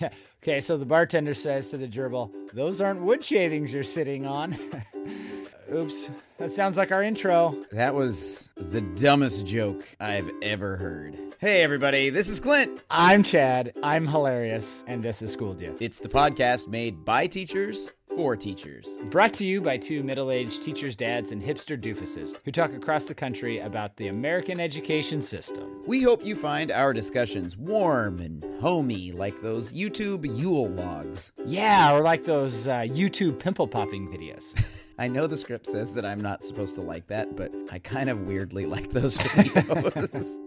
okay, so the bartender says to the gerbil, Those aren't wood shavings you're sitting on. Oops, that sounds like our intro. That was the dumbest joke I've ever heard. Hey, everybody, this is Clint. I'm Chad. I'm hilarious, and this is Schooled You. It's the podcast made by teachers for teachers. Brought to you by two middle aged teachers' dads and hipster doofuses who talk across the country about the American education system. We hope you find our discussions warm and homey like those YouTube Yule logs. Yeah, or like those uh, YouTube pimple popping videos. I know the script says that I'm not supposed to like that, but I kind of weirdly like those videos.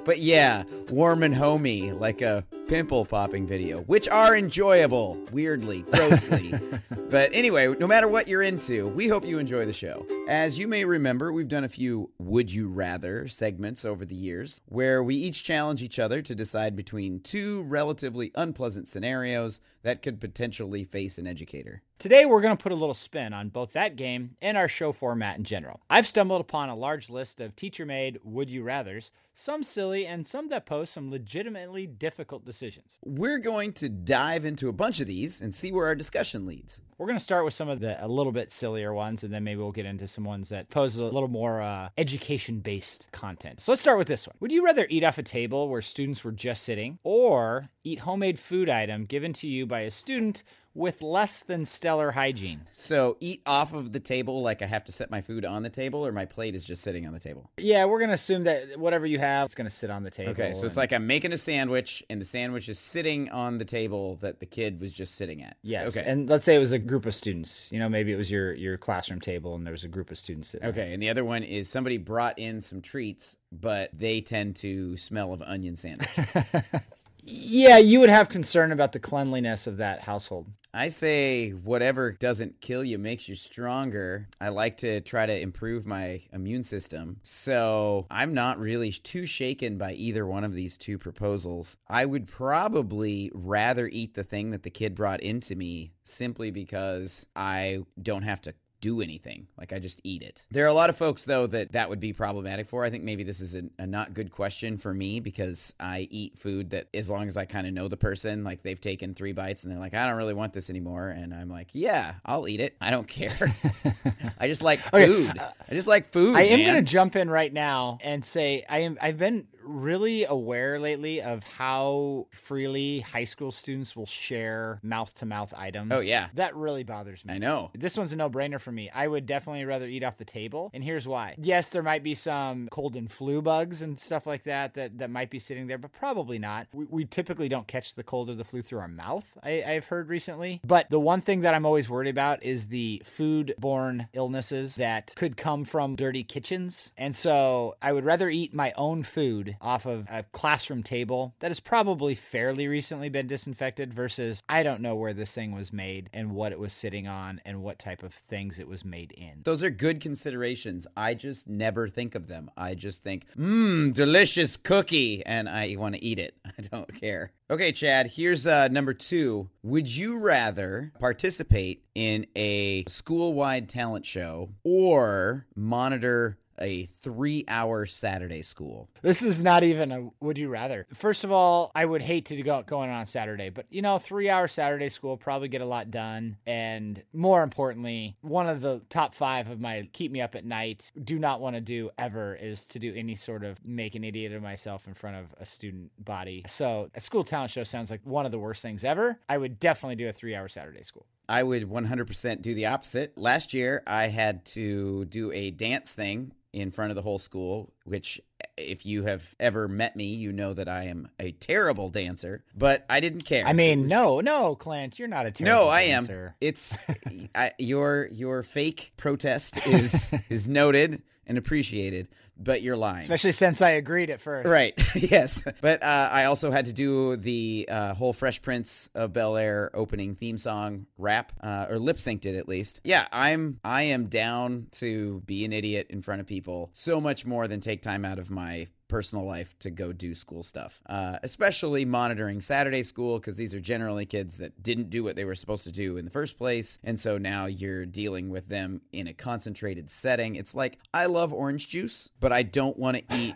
but yeah, warm and homey, like a pimple popping video, which are enjoyable, weirdly, grossly. but anyway, no matter what you're into, we hope you enjoy the show. As you may remember, we've done a few Would You Rather segments over the years where we each challenge each other to decide between two relatively unpleasant scenarios that could potentially face an educator. Today, we're going to put a little spin on both that game and our show format in general. I've stumbled upon a large list of teacher made Would You Rathers, some silly and some that pose some legitimately difficult decisions. We're going to dive into a bunch of these and see where our discussion leads. We're going to start with some of the a little bit sillier ones, and then maybe we'll get into some ones that pose a little more uh, education based content. So let's start with this one. Would you rather eat off a table where students were just sitting, or eat homemade food item given to you by a student with less than stellar hygiene. So eat off of the table like I have to set my food on the table or my plate is just sitting on the table. Yeah, we're going to assume that whatever you have is going to sit on the table. Okay, so it's like I'm making a sandwich and the sandwich is sitting on the table that the kid was just sitting at. Yes. Okay. And let's say it was a group of students. You know, maybe it was your your classroom table and there was a group of students sitting. Okay, and the other one is somebody brought in some treats, but they tend to smell of onion sandwich. yeah, you would have concern about the cleanliness of that household. I say whatever doesn't kill you makes you stronger. I like to try to improve my immune system. So I'm not really too shaken by either one of these two proposals. I would probably rather eat the thing that the kid brought into me simply because I don't have to do anything. Like I just eat it. There are a lot of folks though that that would be problematic for. I think maybe this is a, a not good question for me because I eat food that as long as I kind of know the person, like they've taken three bites and they're like, I don't really want this anymore, and I'm like, Yeah, I'll eat it. I don't care. I just like Okay, food. Uh, I just like food. I am man. going to jump in right now and say I am I've been really aware lately of how freely high school students will share mouth to mouth items. Oh, yeah. That really bothers me. I know. This one's a no-brainer for me. I would definitely rather eat off the table, and here's why. Yes, there might be some cold and flu bugs and stuff like that that, that might be sitting there, but probably not. We, we typically don't catch the cold or the flu through our mouth. I, I've heard recently, but the one thing that I'm always worried about is the food-borne illnesses that could come from dirty kitchens, and so I would rather eat my own food off of a classroom table that has probably fairly recently been disinfected versus I don't know where this thing was made and what it was sitting on and what type of things it was made in. Those are good considerations. I just never think of them. I just think, mmm, delicious cookie, and I want to eat it. I don't care. Okay, Chad, here's uh, number two. Would you rather participate in a school wide talent show or monitor a three hour Saturday school? This is not even a would you rather. First of all, I would hate to go going on Saturday, but you know, three hour Saturday school probably get a lot done. And more importantly, one of the top five of my keep me up at night do not want to do ever is to do any sort of make an idiot of myself in front of a student body. So a school talent show sounds like one of the worst things ever. I would definitely do a three hour Saturday school. I would 100% do the opposite. Last year, I had to do a dance thing in front of the whole school, which, if you have ever met me, you know that I am a terrible dancer, but I didn't care. I mean, no, no, Clint, you're not a terrible no, I am. It's I, your your fake protest is is noted and appreciated, but you're lying. Especially since I agreed at first. Right. yes. But uh, I also had to do the uh, whole Fresh Prince of Bel Air opening theme song rap, uh, or lip synced it at least. Yeah, I'm I am down to be an idiot in front of people so much more than take time out of my personal life to go do school stuff, uh, especially monitoring Saturday school because these are generally kids that didn't do what they were supposed to do in the first place. And so now you're dealing with them in a concentrated setting. It's like, I love orange juice, but I don't want to eat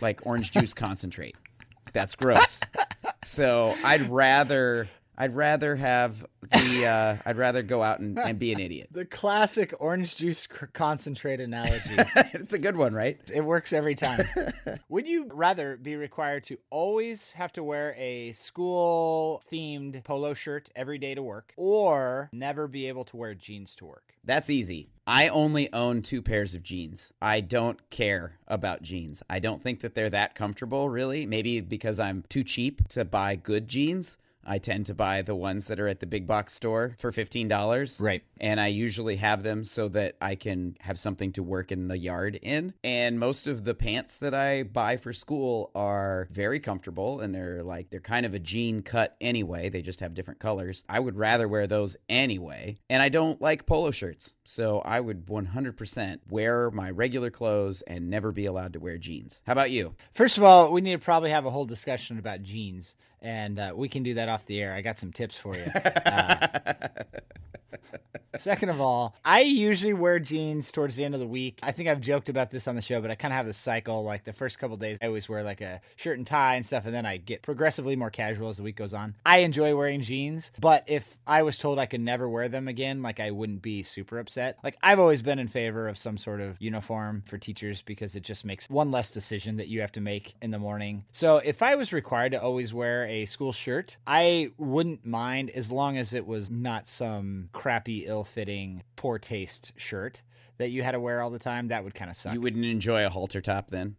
like orange juice concentrate. That's gross. so I'd rather I'd rather have the uh, I'd rather go out and, and be an idiot. The classic orange juice cr- concentrate analogy. it's a good one, right? It works every time. Would you rather be required to always have to wear a school themed polo shirt every day to work or never be able to wear jeans to work? That's easy. I only own two pairs of jeans. I don't care about jeans. I don't think that they're that comfortable, really. Maybe because I'm too cheap to buy good jeans. I tend to buy the ones that are at the big box store for $15. Right. And I usually have them so that I can have something to work in the yard in. And most of the pants that I buy for school are very comfortable and they're like, they're kind of a jean cut anyway. They just have different colors. I would rather wear those anyway. And I don't like polo shirts. So I would 100% wear my regular clothes and never be allowed to wear jeans. How about you? First of all, we need to probably have a whole discussion about jeans, and uh, we can do that off the air. I got some tips for you. Uh, Second of all, I usually wear jeans towards the end of the week. I think I've joked about this on the show, but I kind of have this cycle. Like the first couple days, I always wear like a shirt and tie and stuff, and then I get progressively more casual as the week goes on. I enjoy wearing jeans, but if I was told I could never wear them again, like I wouldn't be super upset. Like I've always been in favor of some sort of uniform for teachers because it just makes one less decision that you have to make in the morning. So if I was required to always wear a school shirt, I wouldn't mind as long as it was not some crappy, ill fitting, poor taste shirt that you had to wear all the time. That would kind of suck. You wouldn't enjoy a halter top then?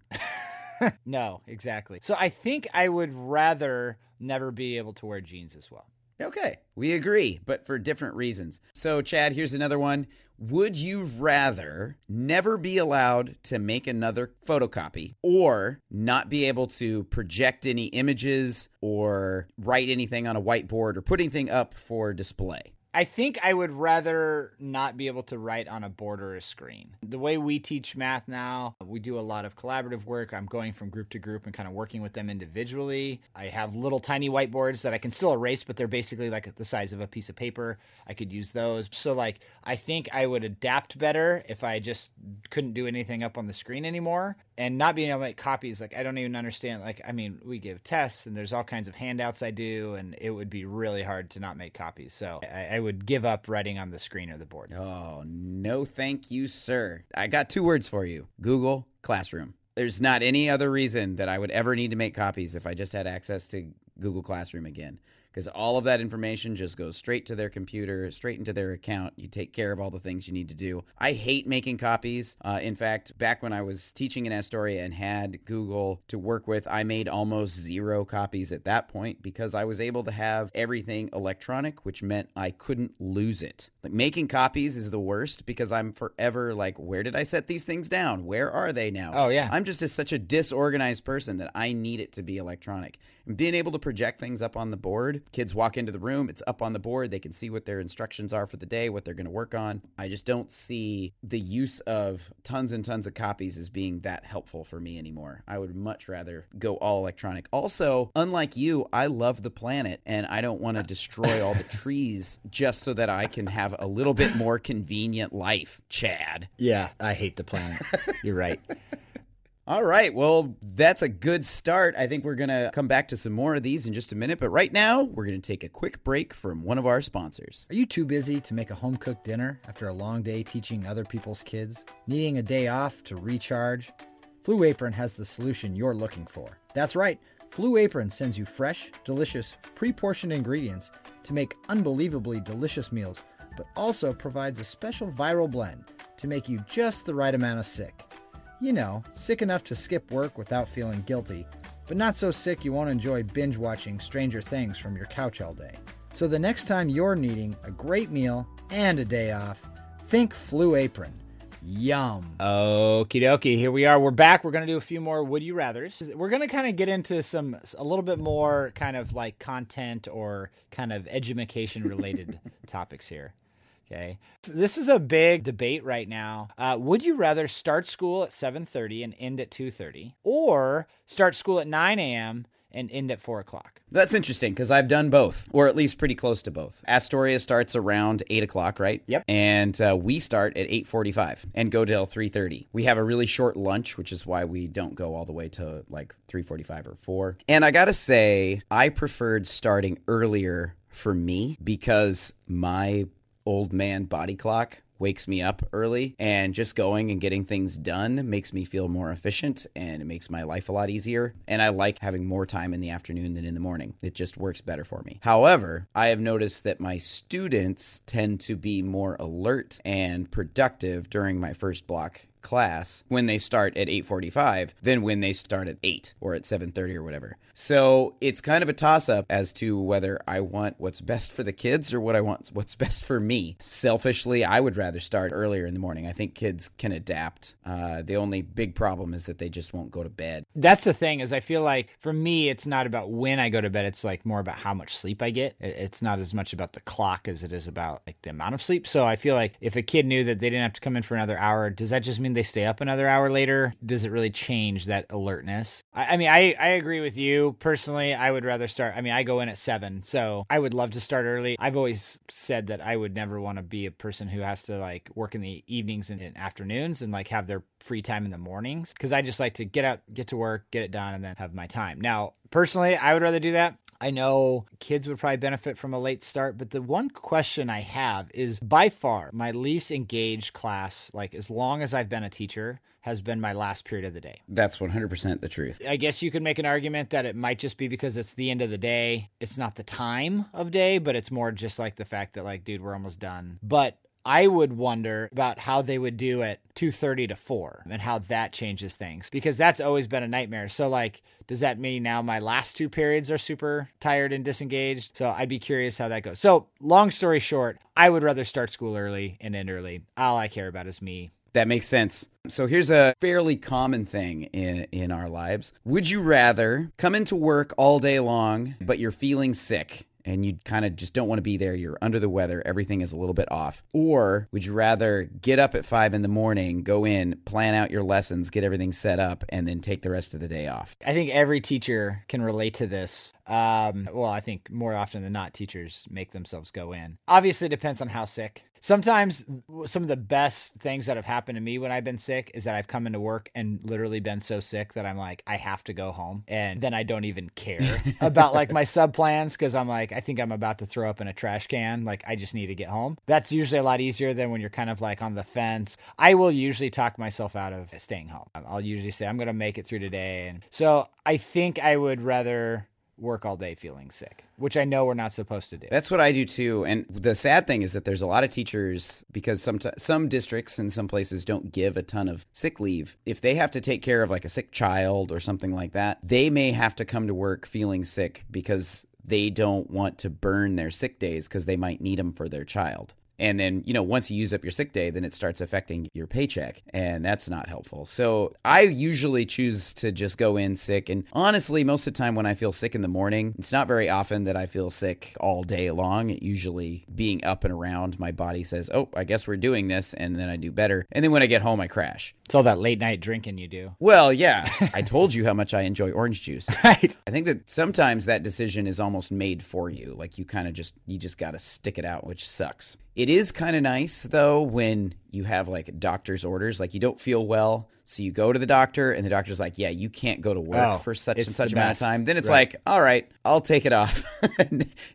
no, exactly. So I think I would rather never be able to wear jeans as well. Okay, we agree, but for different reasons. So, Chad, here's another one. Would you rather never be allowed to make another photocopy or not be able to project any images or write anything on a whiteboard or put anything up for display? I think I would rather not be able to write on a board or a screen. The way we teach math now, we do a lot of collaborative work. I'm going from group to group and kind of working with them individually. I have little tiny whiteboards that I can still erase, but they're basically like the size of a piece of paper. I could use those. So, like, I think I would adapt better if I just couldn't do anything up on the screen anymore and not being able to make copies. Like, I don't even understand. Like, I mean, we give tests and there's all kinds of handouts I do, and it would be really hard to not make copies. So, I, I would give up writing on the screen or the board. Oh, no, thank you, sir. I got two words for you Google Classroom. There's not any other reason that I would ever need to make copies if I just had access to Google Classroom again. Because all of that information just goes straight to their computer, straight into their account. You take care of all the things you need to do. I hate making copies. Uh, in fact, back when I was teaching in Astoria and had Google to work with, I made almost zero copies at that point because I was able to have everything electronic, which meant I couldn't lose it. Like making copies is the worst because I'm forever like, where did I set these things down? Where are they now? Oh, yeah. I'm just a, such a disorganized person that I need it to be electronic. And being able to project things up on the board, kids walk into the room, it's up on the board, they can see what their instructions are for the day, what they're going to work on. I just don't see the use of tons and tons of copies as being that helpful for me anymore. I would much rather go all electronic. Also, unlike you, I love the planet and I don't want to destroy all the trees just so that I can have a little bit more convenient life, Chad. Yeah, I hate the planet. You're right. All right. Well, that's a good start. I think we're going to come back to some more of these in just a minute. But right now, we're going to take a quick break from one of our sponsors. Are you too busy to make a home cooked dinner after a long day teaching other people's kids? Needing a day off to recharge? Flu Apron has the solution you're looking for. That's right. Flu Apron sends you fresh, delicious, pre portioned ingredients to make unbelievably delicious meals, but also provides a special viral blend to make you just the right amount of sick. You know, sick enough to skip work without feeling guilty, but not so sick you won't enjoy binge watching Stranger Things from your couch all day. So the next time you're needing a great meal and a day off, think Flu Apron. Yum. Okie dokie. Here we are. We're back. We're going to do a few more Would You Rathers. We're going to kind of get into some, a little bit more kind of like content or kind of education related topics here. Okay. This is a big debate right now. Uh, would you rather start school at 7:30 and end at 2:30 or start school at 9 a.m. and end at four o'clock. That's interesting because I've done both, or at least pretty close to both. Astoria starts around eight o'clock, right? Yep. And uh, we start at eight forty-five and go till three thirty. We have a really short lunch, which is why we don't go all the way to like three forty-five or four. And I gotta say, I preferred starting earlier for me because my old man body clock wakes me up early and just going and getting things done makes me feel more efficient and it makes my life a lot easier and I like having more time in the afternoon than in the morning. It just works better for me. However, I have noticed that my students tend to be more alert and productive during my first block class when they start at 8:45 than when they start at 8 or at 7:30 or whatever. So, it's kind of a toss up as to whether I want what's best for the kids or what I want what's best for me. Selfishly, I would rather start earlier in the morning. I think kids can adapt. Uh, the only big problem is that they just won't go to bed. That's the thing is I feel like for me it's not about when I go to bed, it's like more about how much sleep I get. It's not as much about the clock as it is about like the amount of sleep. So, I feel like if a kid knew that they didn't have to come in for another hour, does that just mean they stay up another hour later? Does it really change that alertness? I, I mean, I, I agree with you. Personally, I would rather start. I mean, I go in at seven, so I would love to start early. I've always said that I would never want to be a person who has to like work in the evenings and, and afternoons and like have their free time in the mornings because I just like to get out, get to work, get it done, and then have my time. Now, personally, I would rather do that. I know kids would probably benefit from a late start, but the one question I have is by far my least engaged class, like as long as I've been a teacher, has been my last period of the day. That's 100% the truth. I guess you could make an argument that it might just be because it's the end of the day. It's not the time of day, but it's more just like the fact that like dude, we're almost done. But I would wonder about how they would do at 2:30 to 4 and how that changes things because that's always been a nightmare. So like does that mean now my last two periods are super tired and disengaged? So I'd be curious how that goes. So long story short, I would rather start school early and end early. All I care about is me. That makes sense. So here's a fairly common thing in in our lives. Would you rather come into work all day long but you're feeling sick? And you kind of just don't want to be there. You're under the weather. Everything is a little bit off. Or would you rather get up at five in the morning, go in, plan out your lessons, get everything set up, and then take the rest of the day off? I think every teacher can relate to this. Um, well, I think more often than not, teachers make themselves go in. Obviously, it depends on how sick. Sometimes, some of the best things that have happened to me when I've been sick is that I've come into work and literally been so sick that I'm like, I have to go home. And then I don't even care about like my sub plans because I'm like, I think I'm about to throw up in a trash can. Like, I just need to get home. That's usually a lot easier than when you're kind of like on the fence. I will usually talk myself out of staying home. I'll usually say, I'm going to make it through today. And so I think I would rather work all day feeling sick, which I know we're not supposed to do. That's what I do too. And the sad thing is that there's a lot of teachers because some some districts and some places don't give a ton of sick leave. If they have to take care of like a sick child or something like that, they may have to come to work feeling sick because they don't want to burn their sick days because they might need them for their child. And then, you know, once you use up your sick day, then it starts affecting your paycheck. And that's not helpful. So I usually choose to just go in sick. And honestly, most of the time when I feel sick in the morning, it's not very often that I feel sick all day long. It usually being up and around, my body says, oh, I guess we're doing this. And then I do better. And then when I get home, I crash. It's all that late night drinking you do. Well, yeah. I told you how much I enjoy orange juice. Right. I think that sometimes that decision is almost made for you. Like you kind of just, you just got to stick it out, which sucks. It is kind of nice though when you have like doctor's orders, like you don't feel well, so you go to the doctor and the doctor's like, "Yeah, you can't go to work Oh, for such and such amount of time." Then it's Right. like, "All right, I'll take it off."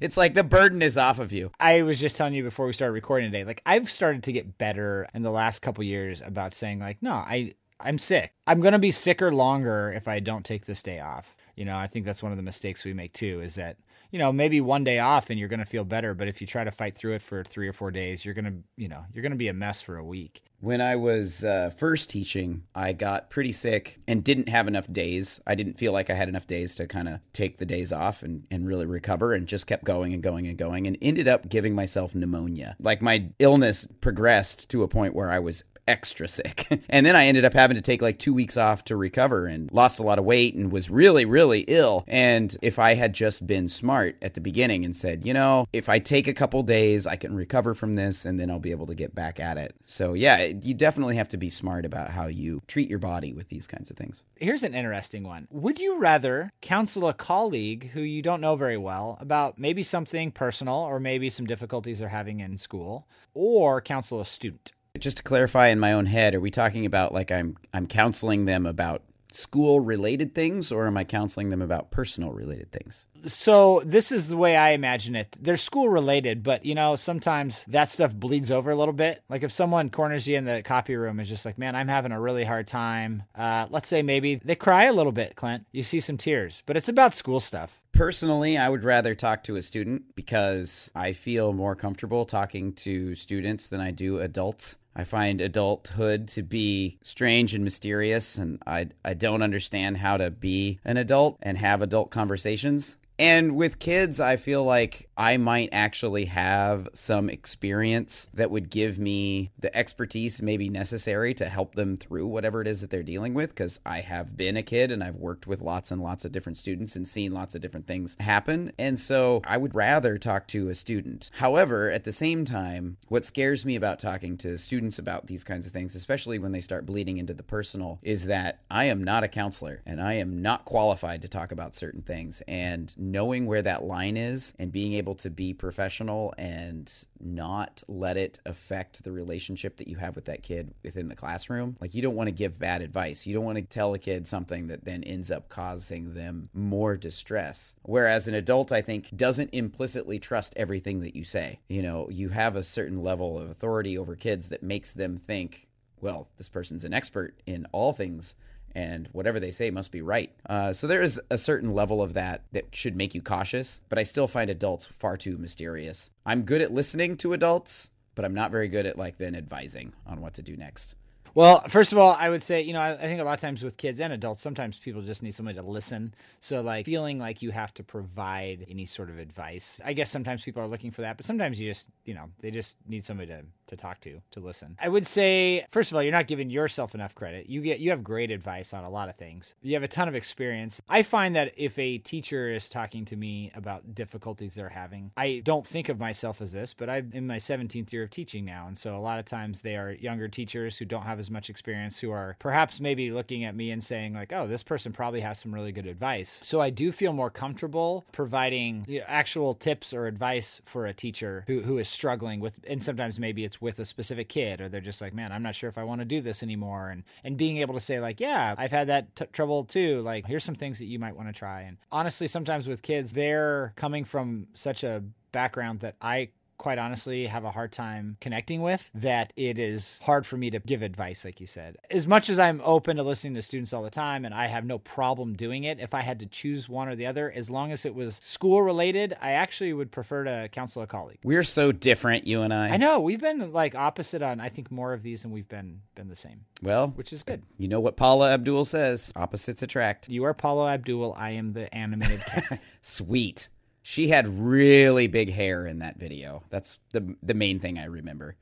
it's like the burden is off of you. I was just telling you before we started recording today, like I've started to get better in the last couple years about saying like, no, I I'm sick. I'm gonna be sicker longer if I don't take this day off. You know, I think that's one of the mistakes we make too, is that you know maybe one day off and you're gonna feel better, but if you try to fight through it for three or four days, you're gonna you know you're gonna be a mess for a week. When I was uh, first teaching, I got pretty sick and didn't have enough days. I didn't feel like I had enough days to kind of take the days off and, and really recover and just kept going and going and going and ended up giving myself pneumonia. Like my illness progressed to a point where I was extra sick. and then I ended up having to take like two weeks off to recover and lost a lot of weight and was really, really ill. And if I had just been smart at the beginning and said, you know, if I take a couple days, I can recover from this and then I'll be able to get back at it. So, yeah, you definitely have to be smart about how you treat your body with these kinds of things. Here's an interesting one. Would you rather counsel a colleague who you don't know very well about maybe something personal or maybe some difficulties they're having in school, or counsel a student? Just to clarify in my own head, are we talking about like I'm I'm counseling them about school related things or am I counseling them about personal related things? So this is the way I imagine it. They're school related, but you know, sometimes that stuff bleeds over a little bit. Like if someone corners you in the copy room is just like, man, I'm having a really hard time. Uh, let's say maybe they cry a little bit, Clint. You see some tears, but it's about school stuff. Personally, I would rather talk to a student because I feel more comfortable talking to students than I do adults. I find adulthood to be strange and mysterious, and I, I don't understand how to be an adult and have adult conversations. And with kids, I feel like I might actually have some experience that would give me the expertise maybe necessary to help them through whatever it is that they're dealing with. Because I have been a kid and I've worked with lots and lots of different students and seen lots of different things happen. And so I would rather talk to a student. However, at the same time, what scares me about talking to students about these kinds of things, especially when they start bleeding into the personal, is that I am not a counselor and I am not qualified to talk about certain things. And knowing where that line is and being able to be professional and not let it affect the relationship that you have with that kid within the classroom. Like, you don't want to give bad advice. You don't want to tell a kid something that then ends up causing them more distress. Whereas an adult, I think, doesn't implicitly trust everything that you say. You know, you have a certain level of authority over kids that makes them think, well, this person's an expert in all things and whatever they say must be right. Uh, so there is a certain level of that that should make you cautious, but I still find adults far too mysterious. I'm good at listening to adults, but I'm not very good at like then advising on what to do next. Well, first of all, I would say, you know, I, I, think a lot of times with kids and adults, sometimes people just need somebody to listen. So, like, feeling like you have to provide any sort of advice. I guess sometimes people are looking for that, but sometimes you just, you know, they just need somebody to, to talk to, to listen. I would say, first of all, you're not giving yourself enough credit. You get, you have great advice on a lot of things. You have a ton of experience. I find that if a teacher is talking to me about difficulties they're having, I don't think of myself as this, but I'm in my 17th year of teaching now. And so a lot of times they are younger teachers who don't have as much experience who are perhaps maybe looking at me and saying like oh this person probably has some really good advice so i do feel more comfortable providing actual tips or advice for a teacher who, who is struggling with and sometimes maybe it's with a specific kid or they're just like man i'm not sure if i want to do this anymore and and being able to say like yeah i've had that t- trouble too like here's some things that you might want to try and honestly sometimes with kids they're coming from such a background that i quite honestly have a hard time connecting with that it is hard for me to give advice like you said. As much as i'm open to listening to students all the time and i have no problem doing it if i had to choose one or the other as long as it was school related i actually would prefer to counsel a colleague. We're so different you and i. I know. We've been like opposite on i think more of these than we've been been the same. Well which is good. you know what paula abdul says opposites attract. You are paula abdul. I am the animated cat. Sweet she had really big hair in that video. That's the the main thing I remember.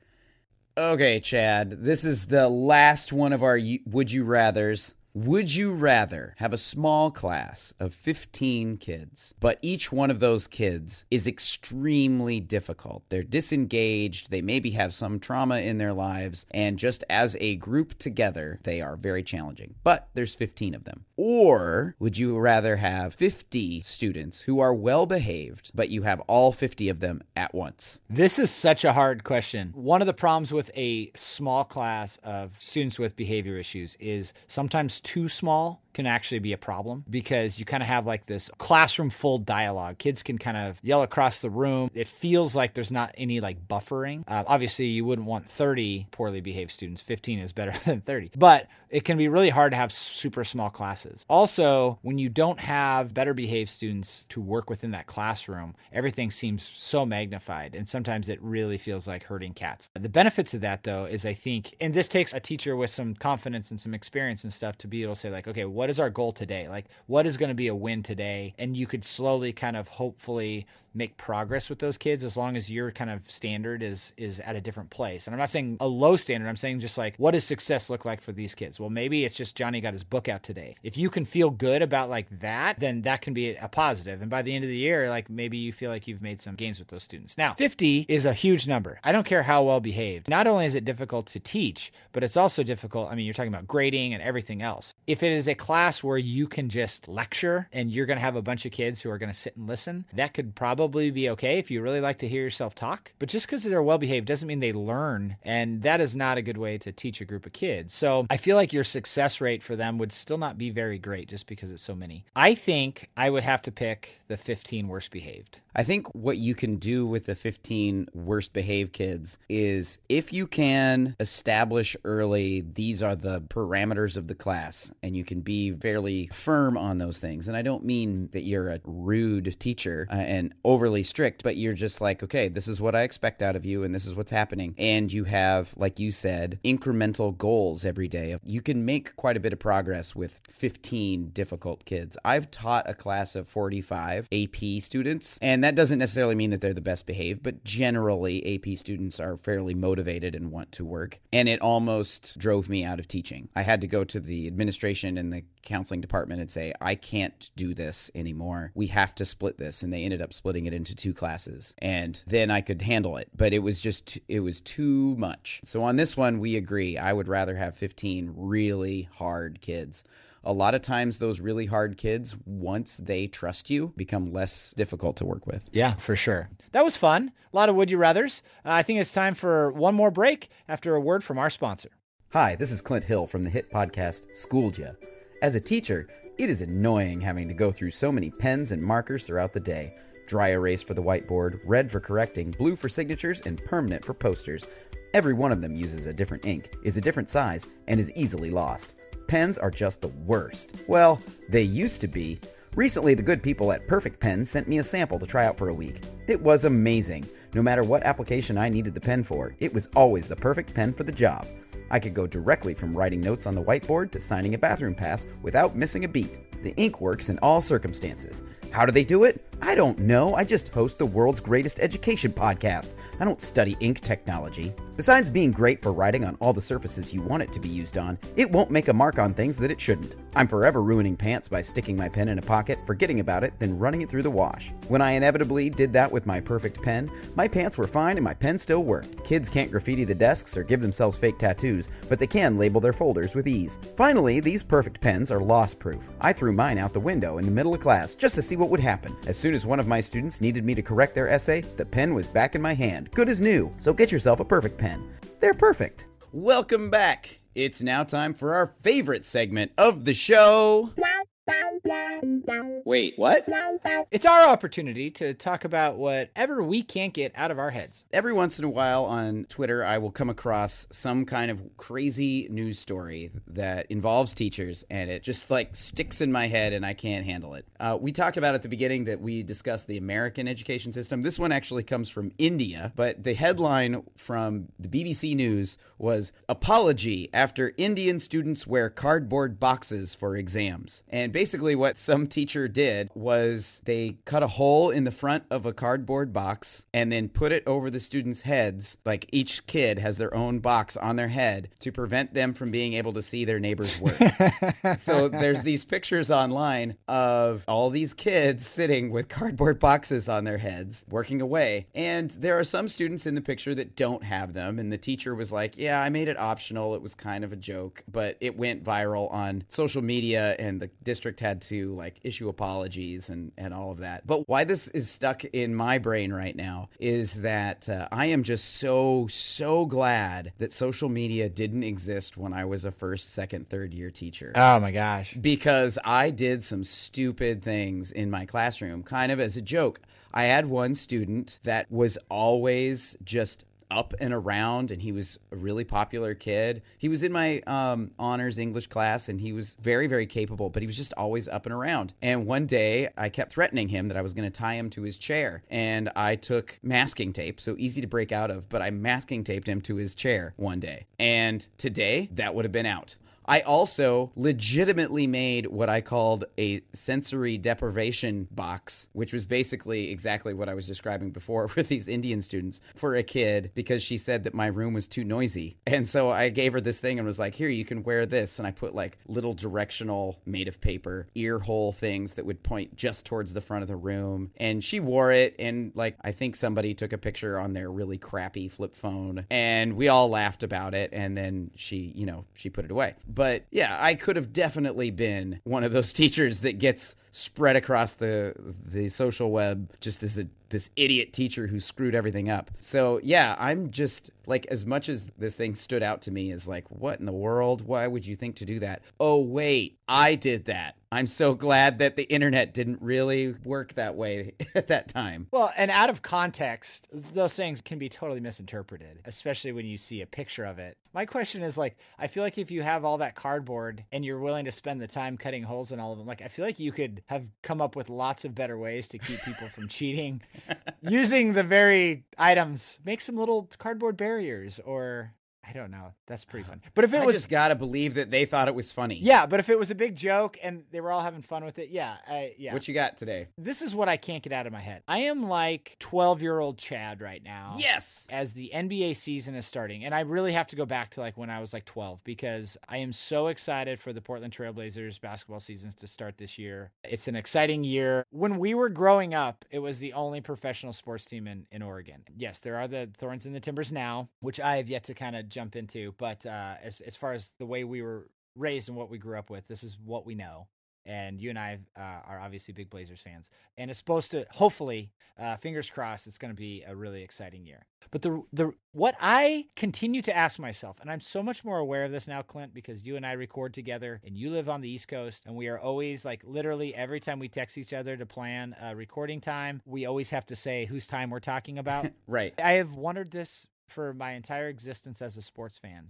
Okay, Chad, this is the last one of our would you rathers. Would you rather have a small class of 15 kids, but each one of those kids is extremely difficult? They're disengaged, they maybe have some trauma in their lives, and just as a group together, they are very challenging. But there's 15 of them. Or would you rather have 50 students who are well behaved, but you have all 50 of them at once? This is such a hard question. One of the problems with a small class of students with behavior issues is sometimes too small can actually be a problem because you kind of have like this classroom full dialogue. Kids can kind of yell across the room. It feels like there's not any like buffering. Uh, obviously, you wouldn't want 30 poorly behaved students. 15 is better than 30. But it can be really hard to have super small classes. Also, when you don't have better behaved students to work within that classroom, everything seems so magnified. And sometimes it really feels like herding cats. The benefits of that, though, is I think, and this takes a teacher with some confidence and some experience and stuff to be able to say, like, okay, what is our goal today? Like, what is going to be a win today? And you could slowly kind of hopefully make progress with those kids as long as your kind of standard is is at a different place. And I'm not saying a low standard. I'm saying just like what does success look like for these kids? Well, maybe it's just Johnny got his book out today. If you can feel good about like that, then that can be a positive. And by the end of the year, like maybe you feel like you've made some gains with those students. Now, 50 is a huge number. I don't care how well behaved. Not only is it difficult to teach, but it's also difficult. I mean, you're talking about grading and everything else. If it is a class where you can just lecture and you're going to have a bunch of kids who are going to sit and listen, that could probably be okay if you really like to hear yourself talk. But just because they're well behaved doesn't mean they learn. And that is not a good way to teach a group of kids. So I feel like your success rate for them would still not be very great just because it's so many. I think I would have to pick the 15 worst behaved. I think what you can do with the 15 worst behaved kids is if you can establish early these are the parameters of the class and you can be fairly firm on those things. And I don't mean that you're a rude teacher uh, and overly strict, but you're just like, okay, this is what I expect out of you and this is what's happening. And you have, like you said, incremental goals every day. You can make quite a bit of progress with 15 difficult kids. I've taught a class of 45 AP students, and that doesn't necessarily mean that they're the best behaved, but generally, AP students are fairly motivated and want to work. And it almost drove me out of teaching. I had to go to the administration and the counseling department and say, I can't do this anymore. We have to split this. And they ended up splitting it into two classes. And then I could handle it. But it was just, it was too much. So on this one, we agree. I would rather have 15 really hard kids a lot of times those really hard kids once they trust you become less difficult to work with yeah for sure that was fun a lot of would you rathers uh, i think it's time for one more break after a word from our sponsor hi this is clint hill from the hit podcast schooled ya as a teacher it is annoying having to go through so many pens and markers throughout the day dry erase for the whiteboard red for correcting blue for signatures and permanent for posters every one of them uses a different ink is a different size and is easily lost Pens are just the worst. Well, they used to be. Recently, the good people at Perfect Pen sent me a sample to try out for a week. It was amazing. No matter what application I needed the pen for, it was always the perfect pen for the job. I could go directly from writing notes on the whiteboard to signing a bathroom pass without missing a beat. The ink works in all circumstances. How do they do it? I don't know. I just host the world's greatest education podcast. I don't study ink technology. Besides being great for writing on all the surfaces you want it to be used on, it won't make a mark on things that it shouldn't. I'm forever ruining pants by sticking my pen in a pocket, forgetting about it, then running it through the wash. When I inevitably did that with my perfect pen, my pants were fine and my pen still worked. Kids can't graffiti the desks or give themselves fake tattoos, but they can label their folders with ease. Finally, these perfect pens are loss proof. I threw mine out the window in the middle of class just to see what would happen. As soon as one of my students needed me to correct their essay, the pen was back in my hand, good as new. So get yourself a perfect pen. They're perfect. Welcome back. It's now time for our favorite segment of the show. Wait, what? It's our opportunity to talk about whatever we can't get out of our heads. Every once in a while on Twitter, I will come across some kind of crazy news story that involves teachers, and it just like sticks in my head, and I can't handle it. Uh, we talked about at the beginning that we discussed the American education system. This one actually comes from India, but the headline from the BBC News was Apology after Indian students wear cardboard boxes for exams. And basically, what some teacher did was they cut a hole in the front of a cardboard box and then put it over the students' heads. Like each kid has their own box on their head to prevent them from being able to see their neighbor's work. so there's these pictures online of all these kids sitting with cardboard boxes on their heads working away. And there are some students in the picture that don't have them. And the teacher was like, Yeah, I made it optional. It was kind of a joke, but it went viral on social media and the district had to like issue apologies and, and all of that. But why this is stuck in my brain right now is that uh, I am just so, so glad that social media didn't exist when I was a first, second, third year teacher. Oh my gosh. Because I did some stupid things in my classroom, kind of as a joke. I had one student that was always just up and around and he was a really popular kid. He was in my um, honors english class and he was very very capable but he was just always up and around. And one day i kept threatening him that i was going to tie him to his chair and i took masking tape so easy to break out of but i masking taped him to his chair one day. And today that would have been out I also legitimately made what I called a sensory deprivation box, which was basically exactly what I was describing before with these Indian students for a kid because she said that my room was too noisy. And so I gave her this thing and was like, here, you can wear this. And I put like little directional made of paper ear hole things that would point just towards the front of the room. And she wore it. And like, I think somebody took a picture on their really crappy flip phone and we all laughed about it. And then she, you know, she put it away. But yeah, I could have definitely been one of those teachers that gets spread across the the social web just as a this idiot teacher who screwed everything up. So, yeah, I'm just like, as much as this thing stood out to me as like, what in the world? Why would you think to do that? Oh, wait, I did that. I'm so glad that the internet didn't really work that way at that time. Well, and out of context, those things can be totally misinterpreted, especially when you see a picture of it. My question is like, I feel like if you have all that cardboard and you're willing to spend the time cutting holes in all of them, like, I feel like you could have come up with lots of better ways to keep people from cheating using the very items. Make some little cardboard barriers or I don't know. That's pretty ah, fun. But if it I was just gotta believe that they thought it was funny. yeah, but if it was a big joke and they were all having fun with it, yeah, I, yeah. What you got today? this is what I can't get out of my head. I am like 12 year old Chad right now. Yes. As the NBA season is starting, and I really have to go back to like when I was like 12 because I am so excited for the Portland Trailblazers basketball seasons to start this year. It's an exciting year. When we were growing up, it was the only professional sports team in, in Oregon. Yes, there are the Thorns and the Timbers now, which I have yet to kind of jump into, but uh, as, as far as the way we were raised and what we grew up with, this is what we know and you and I uh, are obviously big Blazers fans, and it's supposed to hopefully, uh, fingers crossed, it's going to be a really exciting year. But the the what I continue to ask myself, and I'm so much more aware of this now, Clint, because you and I record together, and you live on the East Coast, and we are always like literally every time we text each other to plan a recording time, we always have to say whose time we're talking about. Right. I have wondered this for my entire existence as a sports fan.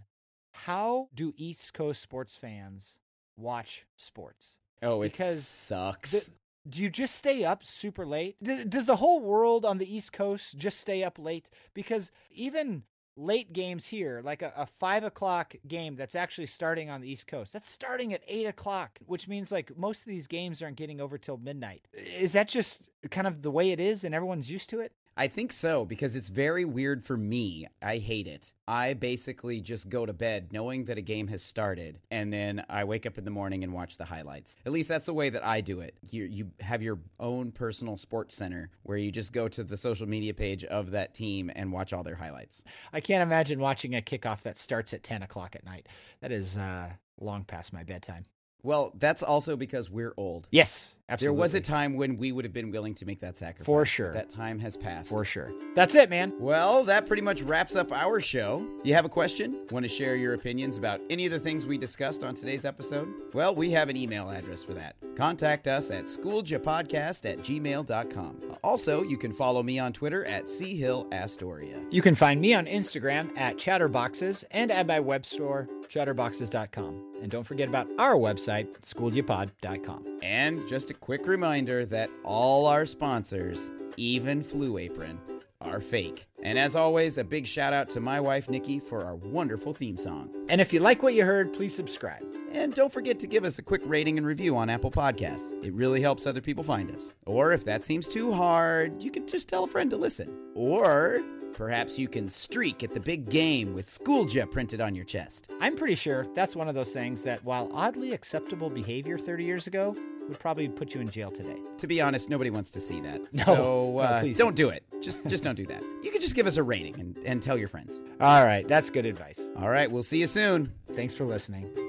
How do East Coast sports fans watch sports? Oh, it Because sucks. the- do you just stay up super late? D- does the whole world on the East Coast just stay up late? Because even late games here, like a, a five o'clock game that's actually starting on the East Coast, that's starting at eight o'clock, which means like most of these games aren't getting over till midnight. Is that just kind of the way it is and everyone's used to it? I think so because it's very weird for me. I hate it. I basically just go to bed knowing that a game has started, and then I wake up in the morning and watch the highlights. At least that's the way that I do it. You you have your own personal sports center where you just go to the social media page of that team and watch all their highlights. I can't imagine watching a kickoff that starts at 10 o'clock at night. That is uh, long past my bedtime. Well, that's also because we're old. Yes, absolutely. There was a time when we would have been willing to make that sacrifice. For sure. That time has passed. For sure. That's it, man. Well, that pretty much wraps up our show. You have a question? Want to share your opinions about any of the things we discussed on today's episode? Well, we have an email address for that. Contact us at schooljapodcast at gmail.com. Also, you can follow me on Twitter at Astoria. You can find me on Instagram at Chatterboxes and at my web store, chatterboxes.com. And don't forget about our website, schoolyapod.com. And just a quick reminder that all our sponsors, even Flu Apron, are fake. And as always, a big shout out to my wife Nikki for our wonderful theme song. And if you like what you heard, please subscribe. And don't forget to give us a quick rating and review on Apple Podcasts. It really helps other people find us. Or if that seems too hard, you can just tell a friend to listen. Or perhaps you can streak at the big game with Schoolja printed on your chest. I'm pretty sure that's one of those things that, while oddly acceptable behavior 30 years ago, would probably put you in jail today. To be honest, nobody wants to see that. No, so no, uh, please don't do it. Just just don't do that. You can just give us a rating and, and tell your friends. All right, that's good advice. All right, we'll see you soon. Thanks for listening.